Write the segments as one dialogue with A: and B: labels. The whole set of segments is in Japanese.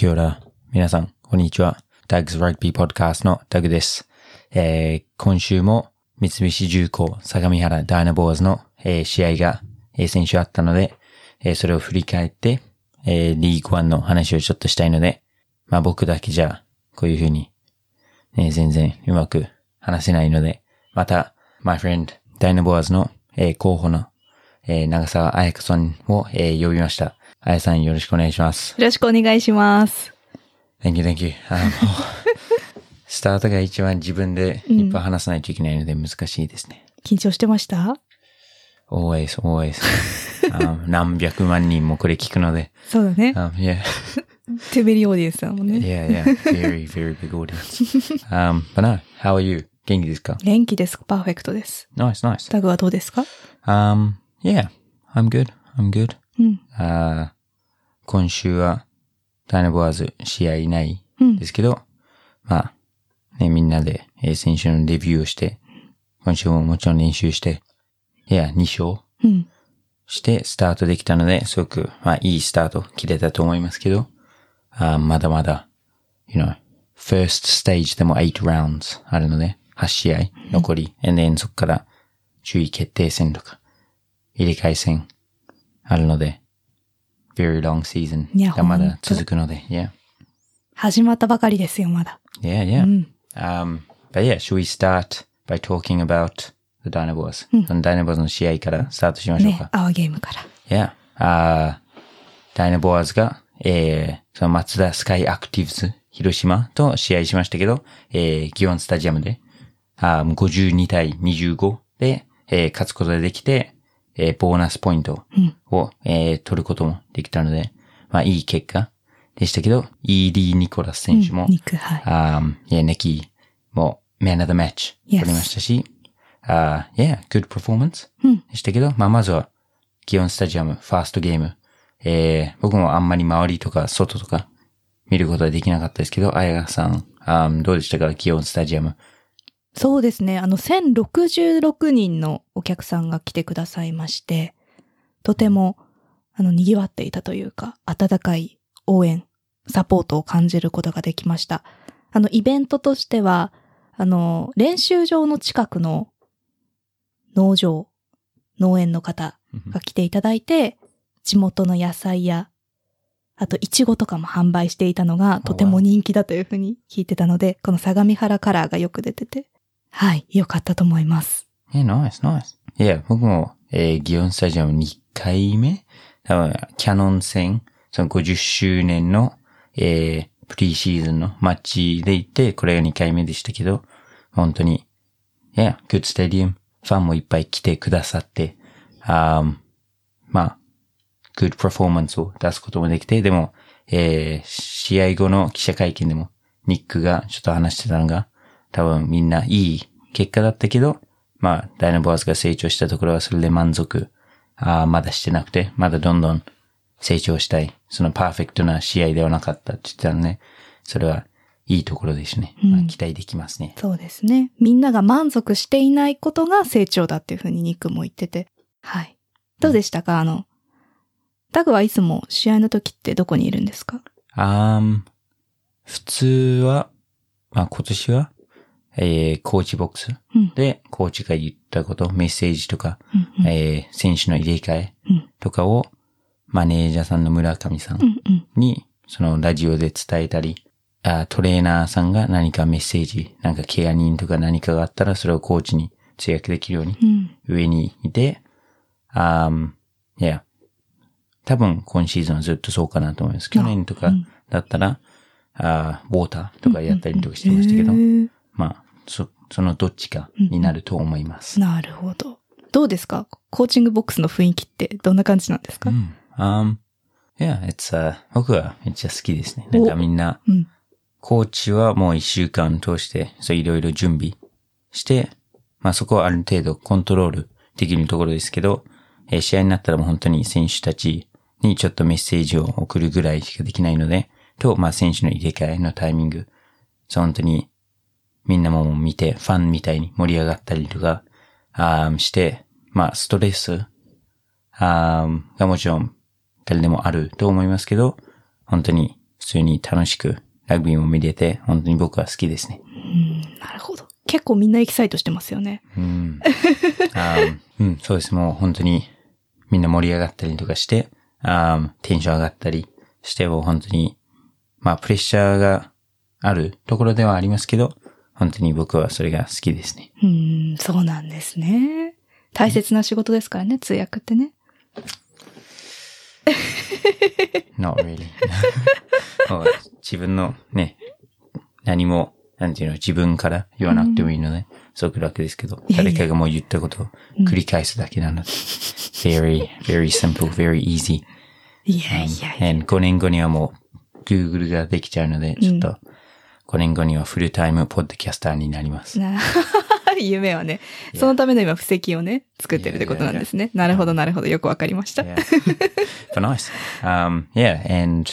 A: キオラ。皆さん、こんにちは。ダグズ・ラグビー・ポッドカストのダグです。えー今週も三菱重工相模原ダイナボーズの、えー試合が、えー先週あったので、えーそれを振り返って、えーリーグワンの話をちょっとしたいので、まあ僕だけじゃ、こういう風に、ね、全然うまく話せないので、また、my friend ダイナボーズの、えー候補の、えー長澤彩香さんを、えー呼びました。彩さんよろしくお願いします。
B: よろしくお願いします。
A: Thank you, thank you. あの、スタートが一番自分でいっぱい話さないといけないので難しいですね。
B: 緊張してました
A: ？always, always. 何百万人もこれ聞くので。
B: そうだね。
A: Um, yeah,
B: テベリオーディエンスだもんね。
A: yeah, yeah. Very, very big audience. Um, but no, how are you? 元気ですか？
B: 元気です。パーフェクトです。
A: Nice, nice.
B: タグはどうですか
A: ？Um, yeah, I'm good, I'm good.
B: うん。
A: あー今週はダイナボアーズ試合ないですけど、まあ、ね、みんなで、えー先週のレビューをして、今週ももちろん練習して、いや、2勝。してスタートできたので、すごく、まあ、いいスタート切れたと思いますけど、あまだまだ、you know, first stage でも8 rounds あるので、8試合残り、and then そこから注意決定戦とか、入れ替え戦あるので、very long season がまだ続くので、yeah.
B: 始まったばかりですよ、まだ。
A: Yeah, yeah.
B: うん。
A: Um, but yeah, should we start by talking about the Dynabos? その Dynabos の試合からスタートしましょうか。
B: ね、アワーゲームから。
A: Yeah. ダイナボアーズが、えー、その松田スカイアクティブズ広島と試合しましたけど、えー、ギオンスタジアムで、あー52対25で、えー、勝つことができて、えー、ボーナスポイントを、えー、取ることもできたので、まあいい結果でしたけど、ED ニコラス選手も、
B: 肉、はい。
A: um, yeah, Nikki も Man of the Match 取.りましたし、uh, yeah, good performance
B: うん
A: でしたけど、まあまずは、ギオンスタジアム、ファーストゲーム、えー、僕もあんまり周りとか外とか見ることはできなかったですけど、あやさん、um, どうでしたか？ギオンスタジアム。
B: そうですね。あの、1066人のお客さんが来てくださいまして、とても、あの、賑わっていたというか、温かい応援、サポートを感じることができました。あの、イベントとしては、あの、練習場の近くの農場、農園の方が来ていただいて、地元の野菜や、あと、イチゴとかも販売していたのが、とても人気だというふうに聞いてたので、この相模原カラーがよく出てて、はい、良かったと思います。
A: Yeah, nice, nice. Yeah, 僕も、えー、ギオンスタジアム2回目多分、キャノン戦、その50周年の、えー、プリシーズンのマッチで行って、これが2回目でしたけど、本当に、yeah, good stadium. ファンもいっぱい来てくださって、あーまあ、good performance を出すこともできて、でも、えー、試合後の記者会見でも、ニックがちょっと話してたのが、多分みんないい結果だったけど、まあ、ダイナボアーズが成長したところはそれで満足、あーまだしてなくて、まだどんどん成長したい。そのパーフェクトな試合ではなかったって言ってたので、それはいいところですね。まあ、期待できますね。
B: そうですね。みんなが満足していないことが成長だっていうふうにニックも言ってて。はい。どうでしたか？あの、タグはいつも試合の時ってどこにいるんですか？
A: あーん普通は、まあ今年は、えー、コーチボックス？
B: うん。
A: で、コーチが言ったこと、メッセージとか、
B: うんうん。
A: えー、選手の入れ替え
B: うん。
A: とかを、マネージャーさんの村上さん
B: うんうん。
A: に、そのラジオで伝えたり、あトレーナーさんが何かメッセージ、なんか怪我人とか何かがあったら、それをコーチに通訳できるように
B: うん。
A: 上にいて、あーいや、多分今シーズンはずっとそうかなと思います。去年とかだったら、あーウォーターとかやったりとかしてましたけど、
B: へー
A: まあ、そ、そのどっちかになると思います。
B: なるほど。どうですか？コーチングボックスの雰囲気ってどんな感じなんですか、
A: うん。Um, yeah, it's, uh, 僕はめっちゃ好きですね。なんかみんな、
B: うん。
A: コーチはもう一週間通して、そういろいろ準備して、まあそこはある程度コントロールできるところですけど、えー試合になったらもう本当に選手たちにちょっとメッセージを送るぐらいしかできないので、と、まあ選手の入れ替えのタイミング、そう本当にみんなも見て、ファンみたいに盛り上がったりとか、あーして、まあストレス、あーがもちろん誰でもあると思いますけど、本当に普通に楽しくラグビーも見れて、本当に僕は好きですね。
B: うん、なるほど。結構みんなエキサイトしてますよね。
A: うん。あー うん、そうです。もう本当にみんな盛り上がったりとかして、あーテンション上がったりして、もう本当に、まあプレッシャーがあるところではありますけど、本当に僕はそれが好きですね。
B: うん、そうなんですね。大切な仕事ですからね、通訳ってね。
A: Not really. 自分のね、何も、なんていうの、自分から言わなくてもいいので、すごく楽ですけど、
B: いやいや
A: 誰かがもう言ったことを繰り返すだけなので、very, very simple, very easy.
B: いやいやいや。
A: And 5年後にはもう Google ができちゃうので、ちょっと5年後にはフルタイムポッドキャスターになります。
B: な 夢はね、そのための今布石をね、作ってるってことなんですね。なるほど、なるほど。よくわかりました。
A: But nice. Um, yeah, and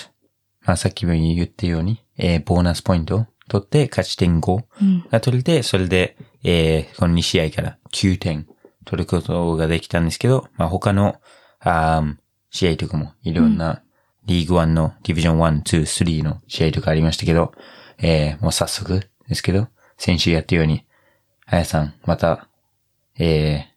A: まあ、さっきも言ったように、えーボーナスポイントを取って勝ち点5が取れて、それで、えーこの2試合から9点取ることができたんですけど、まあ、他の、あー試合とかもいろんな、リーグ1のディビジョン1、2、3の試合とかありましたけど、えーもう早速ですけど、先週やったように、あやさん、また、え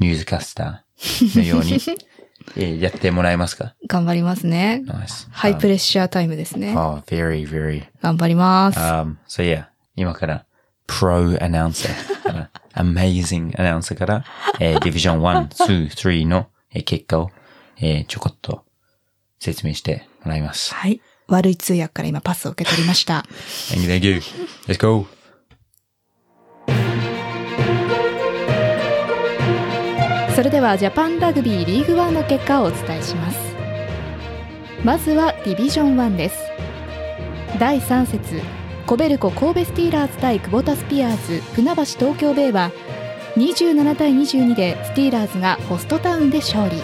A: ーニュースキャスターのように、えーやってもらえますか？
B: 頑張りますね。
A: Nice.
B: ハイプレッシャータイムですね。
A: Oh, very, very.
B: 頑張ります。
A: Um, so yeah, 今から、pro announcer から、amazing announcer から、えー、Division 1、2、3の、えー結果を、えーちょこっと説明してもらいます。
B: はい。悪い通訳から今パスを受け取りました。
A: Thank you, thank you. Let's go!
B: それではジャパンラグビーリーグワンの結果をお伝えしますまずはディビジョン1です第3節コベルコ神戸スティーラーズ対クボタスピアーズ船橋東京ベイは27対22でスティーラーズがホストタウンで勝利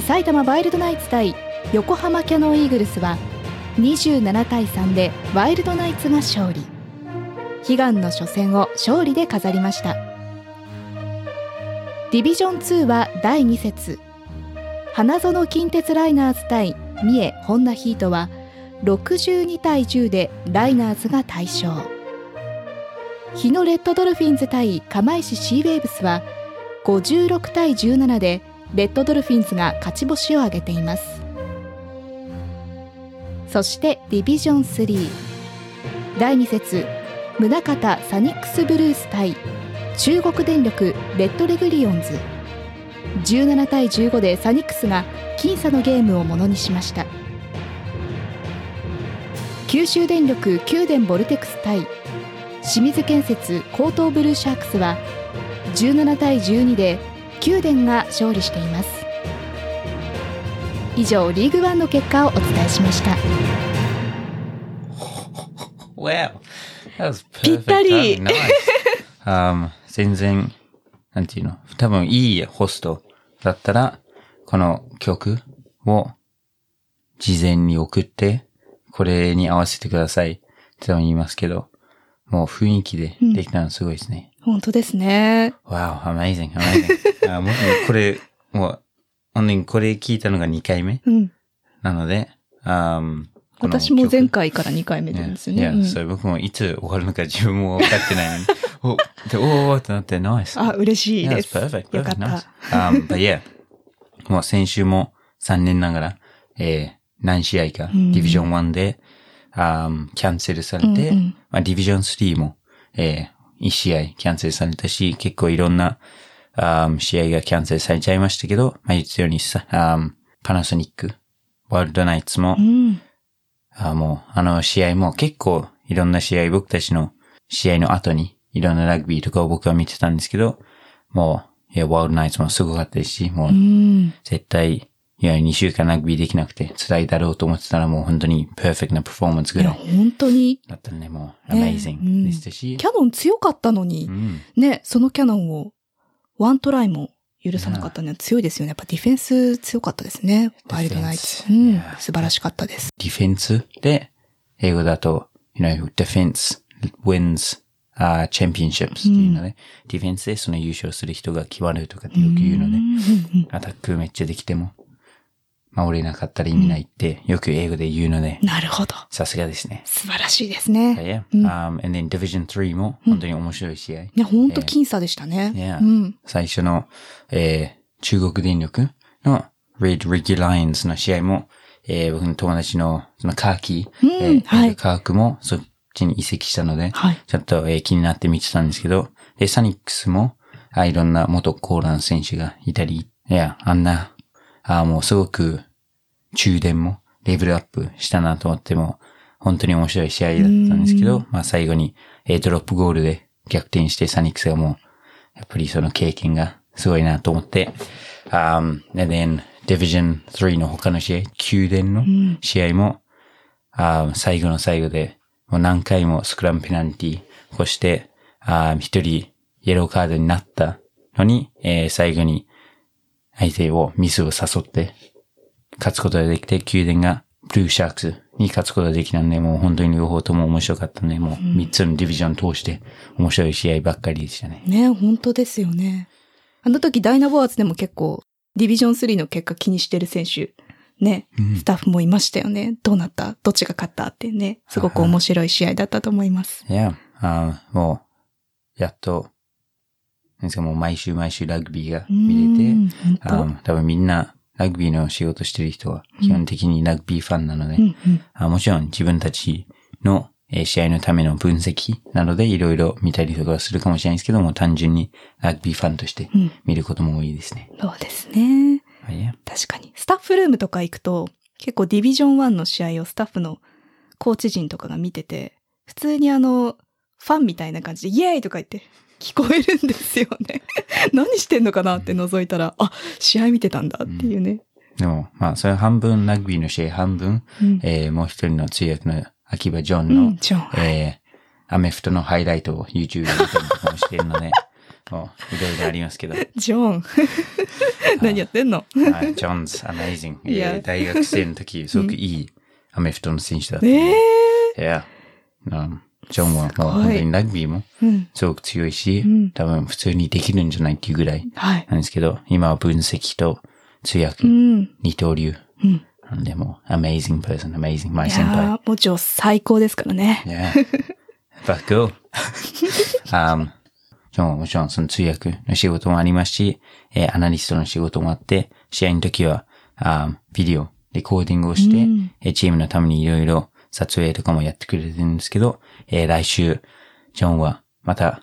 B: 埼玉ワイルドナイツ対横浜キャノンイーグルスは27対3でワイルドナイツが勝利。悲願の初戦を勝利で飾りました。ディビジョン2は第2節。花園近鉄ライナーズ対三重ホンダヒートは62対10でライナーズが大勝。日野レッドドルフィンズ対釜石シーウェーブスは56対17でレッドドルフィンズが勝ち星を挙げています。そしてディビジョン3第2節宗像サニックスブルース対中国電力レッドレグリオンズ。17対15でサニックスが僅差のゲームをものにしました。九州電力九電ボルテクス対清水建設高等ブルーシャークスは17対12で九電が勝利しています以上リーグワンの結果をお伝えしました
A: Wow!
B: ぴったり
A: Nice. um, 全然、なんていうの？多分いいホストだったら、この曲を事前に送って、これに合わせてくださいって多分言いますけど、もう雰囲気でできたのすごいですね。
B: 本当ですね
A: Wow, amazing, amazing. あもうこれ、もう、本当にこれ聞いたのが2回目
B: うん。
A: なので、um, この
B: 私も
A: 曲
B: 前回から2回目なんですよね、
A: いや、
B: うん。
A: それ僕もいつ終わるのか自分も分かってないのに。お、で、おーってなって、ナイス。
B: あ嬉しい
A: Yeah,
B: です。
A: Perfect,
B: よかっ
A: perfect,
B: た.
A: Um, but yeah, もう先週も残念ながら、えー、何試合か、
B: うん。
A: ディビジョン1で、um, キャンセルされて、
B: うんうん。
A: まあ、ディビジョン3も、えー、1試合キャンセルされたし、結構いろんな、um, 試合がキャンセルされちゃいましたけど、まあ、言ったようにさ、um, パナソニック、ワールドナイツも、
B: うん。
A: あもう、あの試合も結構いろんな試合、僕たちの試合の後にいろんなラグビーとかを僕は見てたんですけど、もう、いや、ワールドナイツもすごかったですし、もう
B: う、ん。
A: 絶対、いや、2週間ラグビーできなくて辛いだろうと思ってたらもう本当にパーフェクトなパフォーマンスぐらい
B: 本当に。
A: だったね、もう、
B: ね。
A: amazing でしたし、
B: キャノン強かったのに。
A: う、ん、
B: ね、そのキャノンをワントライも許さなかったのは強いですよね。やっぱディフェンス強かったですね。ワイルドナイツ。うん。素晴らしかったです。
A: ディフェンスで、英語だと、you know, defense wins uh, championships っていうので、ディフェンスでその優勝する人が決まるとかってよく言うので、アタックめっちゃできても、守れなかったら意味ないって、よく英語で言うので、
B: なるほど。
A: さすがですね。
B: 素晴らしいですね。
A: Yeah.
B: うん
A: Um, and then Division 3も本当に面白い試合。
B: ね、ほんと僅差でしたね。
A: Yeah.
B: うん。
A: 最初の、えー中国電力の Red Ricky Lions の試合も、えー僕の友達のそのカーキー、
B: うん
A: えー
B: はい
A: カークもそっちに移籍したので、
B: はい。
A: ちょっと、えー気になって見てたんですけど、で、サニックスも、あいろんな元コーラン選手がいたり、いや、あんな、あもうすごく、中電もレベルアップしたなと思っても、本当に面白い試合だったんですけど、まあ最後に、えードロップゴールで逆転してサニックスがもう、やっぱりその経験がすごいなと思って、um, and then Division 3の他の試合、宮殿の試合も、あー最後の最後で、もう何回もスクラムペナルティをして、一人イエローカードになったのに、えー最後に相手をミスを誘って勝つことができて、宮殿がブルーシャークスに勝つことができたんで、もう本当に両方とも面白かったんで、もう三つのディビジョン通して面白い試合ばっかりでしたね。
B: ね、本当ですよね。あの時ダイナボアーズでも結構、ディビジョン3の結果気にしてる選手、ね、スタッフもいましたよね。どうなった？どっちが勝った？ってね、すごく面白い試合だったと思います。
A: いや、あーもう、やっと、ですかもう毎週毎週ラグビーが見れて、あ多分みんなラグビーの仕事してる人は基本的にラグビーファンなので、
B: うんうん
A: あもちろん自分たちのえー試合のための分析などでいろいろ見たりとかするかもしれないですけども、単純にラグビーファンとして
B: うん
A: 見ることも多いですね。
B: そうですね。確かに。スタッフルームとか行くと、結構ディビジョン1の試合をスタッフのコーチ陣とかが見てて、普通にあの、ファンみたいな感じで、イエーイとか言って聞こえるんですよね。何してんのかなって覗いたら、あ、試合見てたんだっていうね。
A: でも、まあ、それは半分ラグビーの試合、半分、
B: うん。
A: えーもう一人の通訳の秋葉ジョンの、
B: うん、ジョン。
A: えーアメフトのハイライトを YouTube で見たりとかもしているので、もういろいろありますけど、
B: ジョン。何やってんの？
A: はい、ジョンズ、amazing。
B: いや
A: えー大学生の時、すごくいいアメフトの選手だった。
B: ええ
A: いや、うんジョンはもう本当にラグビーも
B: うん。
A: すごく強いし、
B: うん
A: 多分普通にできるんじゃないっていうぐらい
B: はい。
A: なんですけど、今は分析と通訳、
B: うん。
A: 二刀流。
B: うん。
A: なんでもう、amazing person, amazing,
B: い
A: my
B: や
A: 先輩。
B: ーもうジョー最高ですからね。
A: Yeah. But cool. um, ジョンはもちろんその通訳の仕事もありますし、えーアナリストの仕事もあって、試合の時は、um, ビデオ、レコーディングをして、
B: うん
A: えーチームのためにいろいろ撮影とかもやってくれてるんですけど、えー来週、ジョンはまた、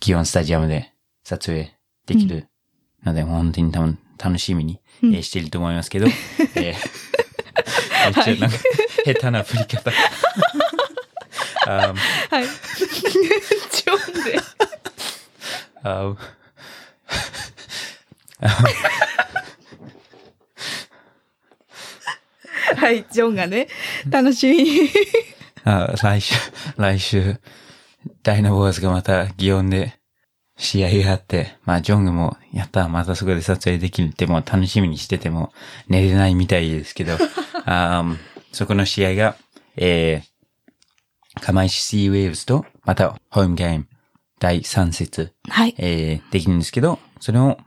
A: ギオンスタジアムで撮影できるので、本当に多分楽しみに、えーしていると思いますけど、えーめっちゃなんか下手な振り方。um,
B: はい。ジョンで。
A: Um,
B: はい、ジョンがね、楽しみに。
A: あ来週、来週、ダイナボーズがまた祇園で試合があって、まあ、ジョングも、やった、またそこで撮影できるってもう楽しみにしてても寝れないみたいですけど、あーそこの試合が、えー、釜石シーウェーブズと、また、ホームゲーム、第3節、
B: はい。
A: えー、できるんですけど、それを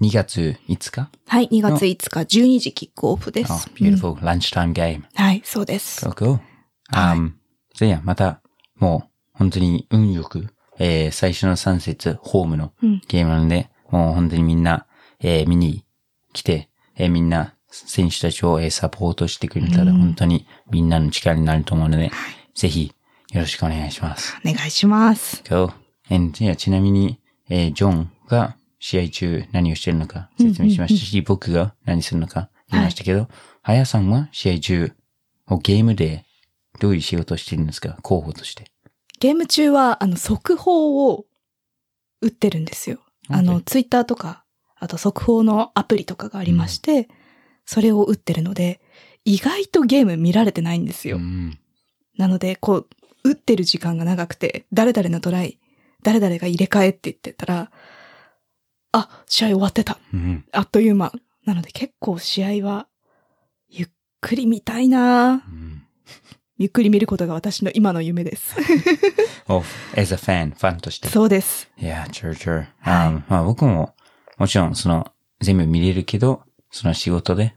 A: 2月5日？
B: はい、2月5日、12時キックオフです。
A: あ、beautiful lunchtime game.
B: はい、そうです。
A: So cool.
B: はい
A: Um, じゃあ、また、もう、本当に運よく、えー、最初の3節、ホームの
B: うん
A: ゲームなので、もう本当にみんな、えー、見に来て、えー、みんな、選手たちを、えー、サポートしてくれたら、
B: うん
A: 本当にみんなの力になると思うので、ぜひ、よろしくお願いします。
B: お願いします。
A: Cool. And ちなみに、えー、ジョンが試合中何をしてるのか説明しましたし、僕が何するのか言いましたけど、はやさんは試合中、ゲームでどういう仕事をしてるんですか？候補として。
B: ゲーム中は、あの、速報を打ってるんですよ。あの、ツイッターとか、あと速報のアプリとかがありまして、それを打ってるので、意外とゲーム見られてないんですよ。
A: うん。
B: なので、こう、打ってる時間が長くて、誰々のトライ、誰々が入れ替えって言ってたら、あ、試合終わってた。
A: うん。
B: あっという間。なので結構試合は、ゆっくり見たいな
A: うん。
B: ゆっくり見ることが私の今の夢です。
A: お、as a fan、ファンとして。
B: そうです。
A: いや、
B: い
A: あまあ僕も、もちろんその、全部見れるけど、その仕事で、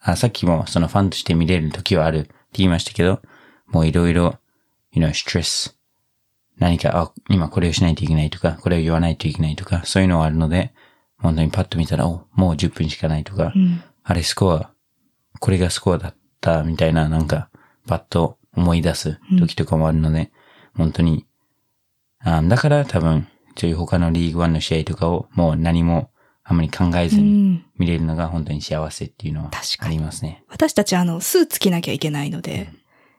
A: あさっきもそのファンとして見れる時はあるって言いましたけど、もういろいろ、you know, ストレス、何か、あ、今これをしないといけないとか、これを言わないといけないとか、そういうのはあるので、本当にパッと見たら、お、もう10分しかないとか、
B: うん。
A: あれスコア、これがスコアだったみたいな、なんか、パッと思い出す時とかもあるので、本当に、あだから多分、そういう他のリーグワンの試合とかをもう何もあんまり考えず
B: う
A: に
B: ん。
A: 見れるのが本当に幸せっていうのはありますね。
B: 私たちあの、スーツ着なきゃいけないので、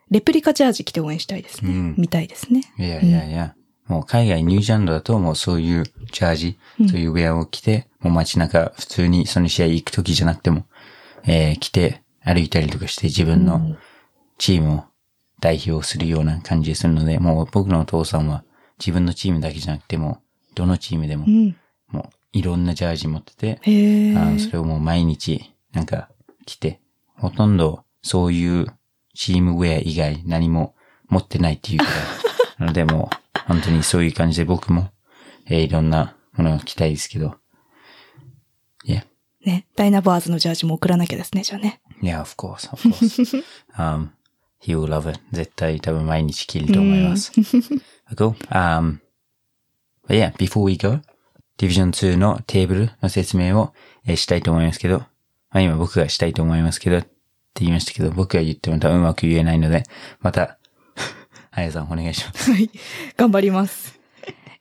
B: レプリカジャージ着て応援したいですね。
A: うん
B: 見たいですね。
A: いやいやいや、もう海外ニュージャンドだともうそういうジャージ、
B: うん
A: そういうウェアを着て、もう街中普通にその試合行く時じゃなくても、えー着て歩いたりとかして自分のチームを代表するような感じがするので、もう僕のお父さんは自分のチームだけじゃなくても、どのチームでも
B: う、ん。
A: もういろんなジャージ持ってて。あのそれをもう毎日なんか着て、ほとんどそういうチームウェア以外何も持ってないっていうか、なのでもう本当にそういう感じで僕も、えーいろんなものを着たいですけど、yeah.
B: ね、ダイナバーズのジャージも送らなきゃですね、じゃあね。
A: Yeah, of course, of course. um, he will love it. 絶対多分毎日着ると思います。cool. Um, but yeah, before we go, Division 2のテーブルの説明を、えーしたいと思いますけど、まあ今僕がしたいと思いますけど、って言いましたけど、僕が言っても多分うまく言えないので、また、あやさんお願いします。
B: はい。頑張ります。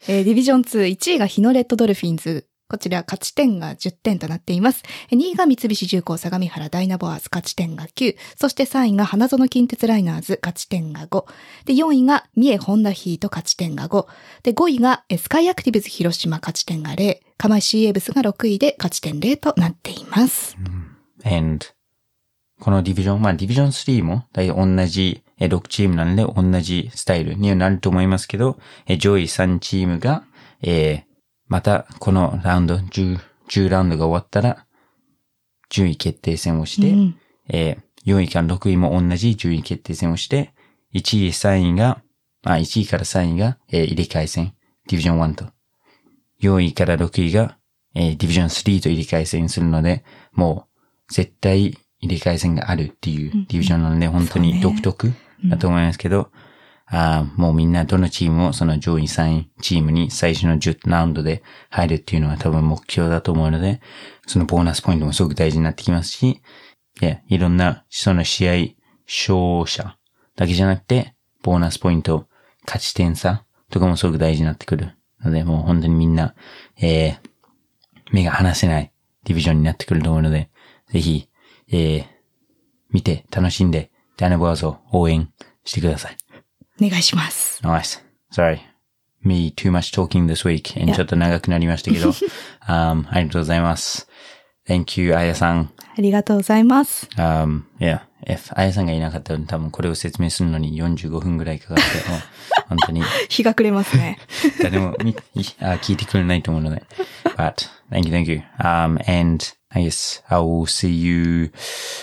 B: えーディビジョン2、1位が日野レッドドルフィンズ。こちら勝ち点が10点となっています。えー2位が三菱重工相模原ダイナボアーズ勝ち点が9。そして3位が花園近鉄ライナーズ勝ち点が5。で、4位が三重ホンダヒート勝ち点が5。で、5位がえースカイアクティブズ広島勝ち点が0。釜石 CA ブスが6位で勝ち点0となっています。
A: and このディビジョン、まあディビジョン3も大体同じえー6チームなので同じスタイルにはなると思いますけど、えー上位3チームが、えーまたこのラウンド、10、10ラウンドが終わったら、順位決定戦をして、
B: うん
A: えー4位から6位も同じ順位決定戦をして、1位、3位が、あ、1位から3位が、えー入れ替え戦、ディビジョン1と、4位から6位が、えーディビジョン3と入れ替え戦するので、もう、絶対入れ替え戦があるっていうディビジョンなので、本当に独特だと思いますけど、あーもうみんなどのチームもその上位3位チームに最初の10ラウンドで入るっていうのは多分目標だと思うので、そのボーナスポイントもすごく大事になってきますし、いや、いろんな、その試合、勝者だけじゃなくて、ボーナスポイント、勝ち点差とかもすごく大事になってくる。ので、もう本当にみんな、えー、目が離せないディビジョンになってくると思うので、ぜひ、えー、見て楽しんで、ダイナボアーズを応援してください。
B: お願いします。
A: Nice. Sorry. Me too much talking this week.
B: や
A: ちょっと長くなりましたけど、um, ありがとうございます。Thank you, あやさん。
B: ありがとうございます。
A: Um, yeah. If あやさんがいなかったら多分これを説明するのに45分ぐらいかかって、本当に
B: 日が暮れますね。
A: 誰も聞いてくれないと思うので。But, thank you, thank you. Um, and I guess I will see you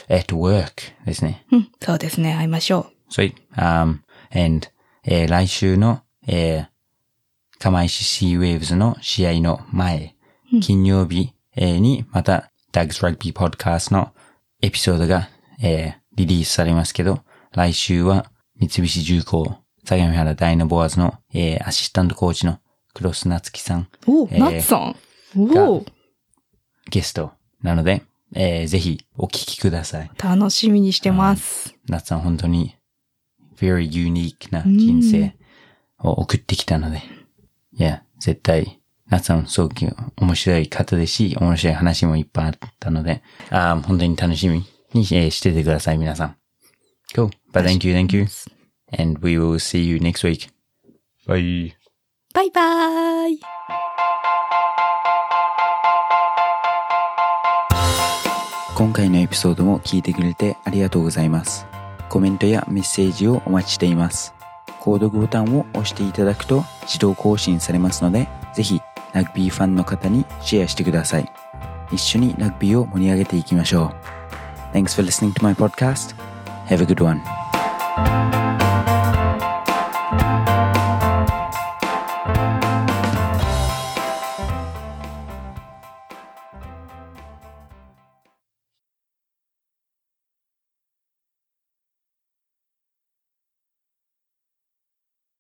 A: at work ですね。
B: うん、そうですね。会いましょ
A: Sweet. Um, and, えー来週の、えー、釜石シーウェーブズの試合の前、金曜日、えーにまた Dags Rugby Podcast のエピソードが、えーリリースされますけど、来週は三菱重工、相模原ダイナボアーズの、えーアシスタントコーチの黒須夏樹さん、
B: う。おお、
A: えー
B: ナッツさん？おお、
A: ゲストなので、えーぜひお聞きください。
B: 楽しみにしてます。
A: 夏さん本当に very unique な人生を送ってきたので、いや、絶対、夏さんすごく面白い方ですし、面白い話もいっぱいあったので、あー本当に楽しみに、えーしててください、皆さん。Cool. But thank you, thank you. And we will see you next week. Bye.
B: バイ
A: 今回のエピソードも聞いてくれてありがとうございます。コメントやメッセージをお待ちしています。購読ボタンを押していただくと自動更新されますので、ぜひラグビーファンの方にシェアしてください。一緒にラグビーを盛り上げていきましょう。Thanks for listening to my podcast. Have a good one.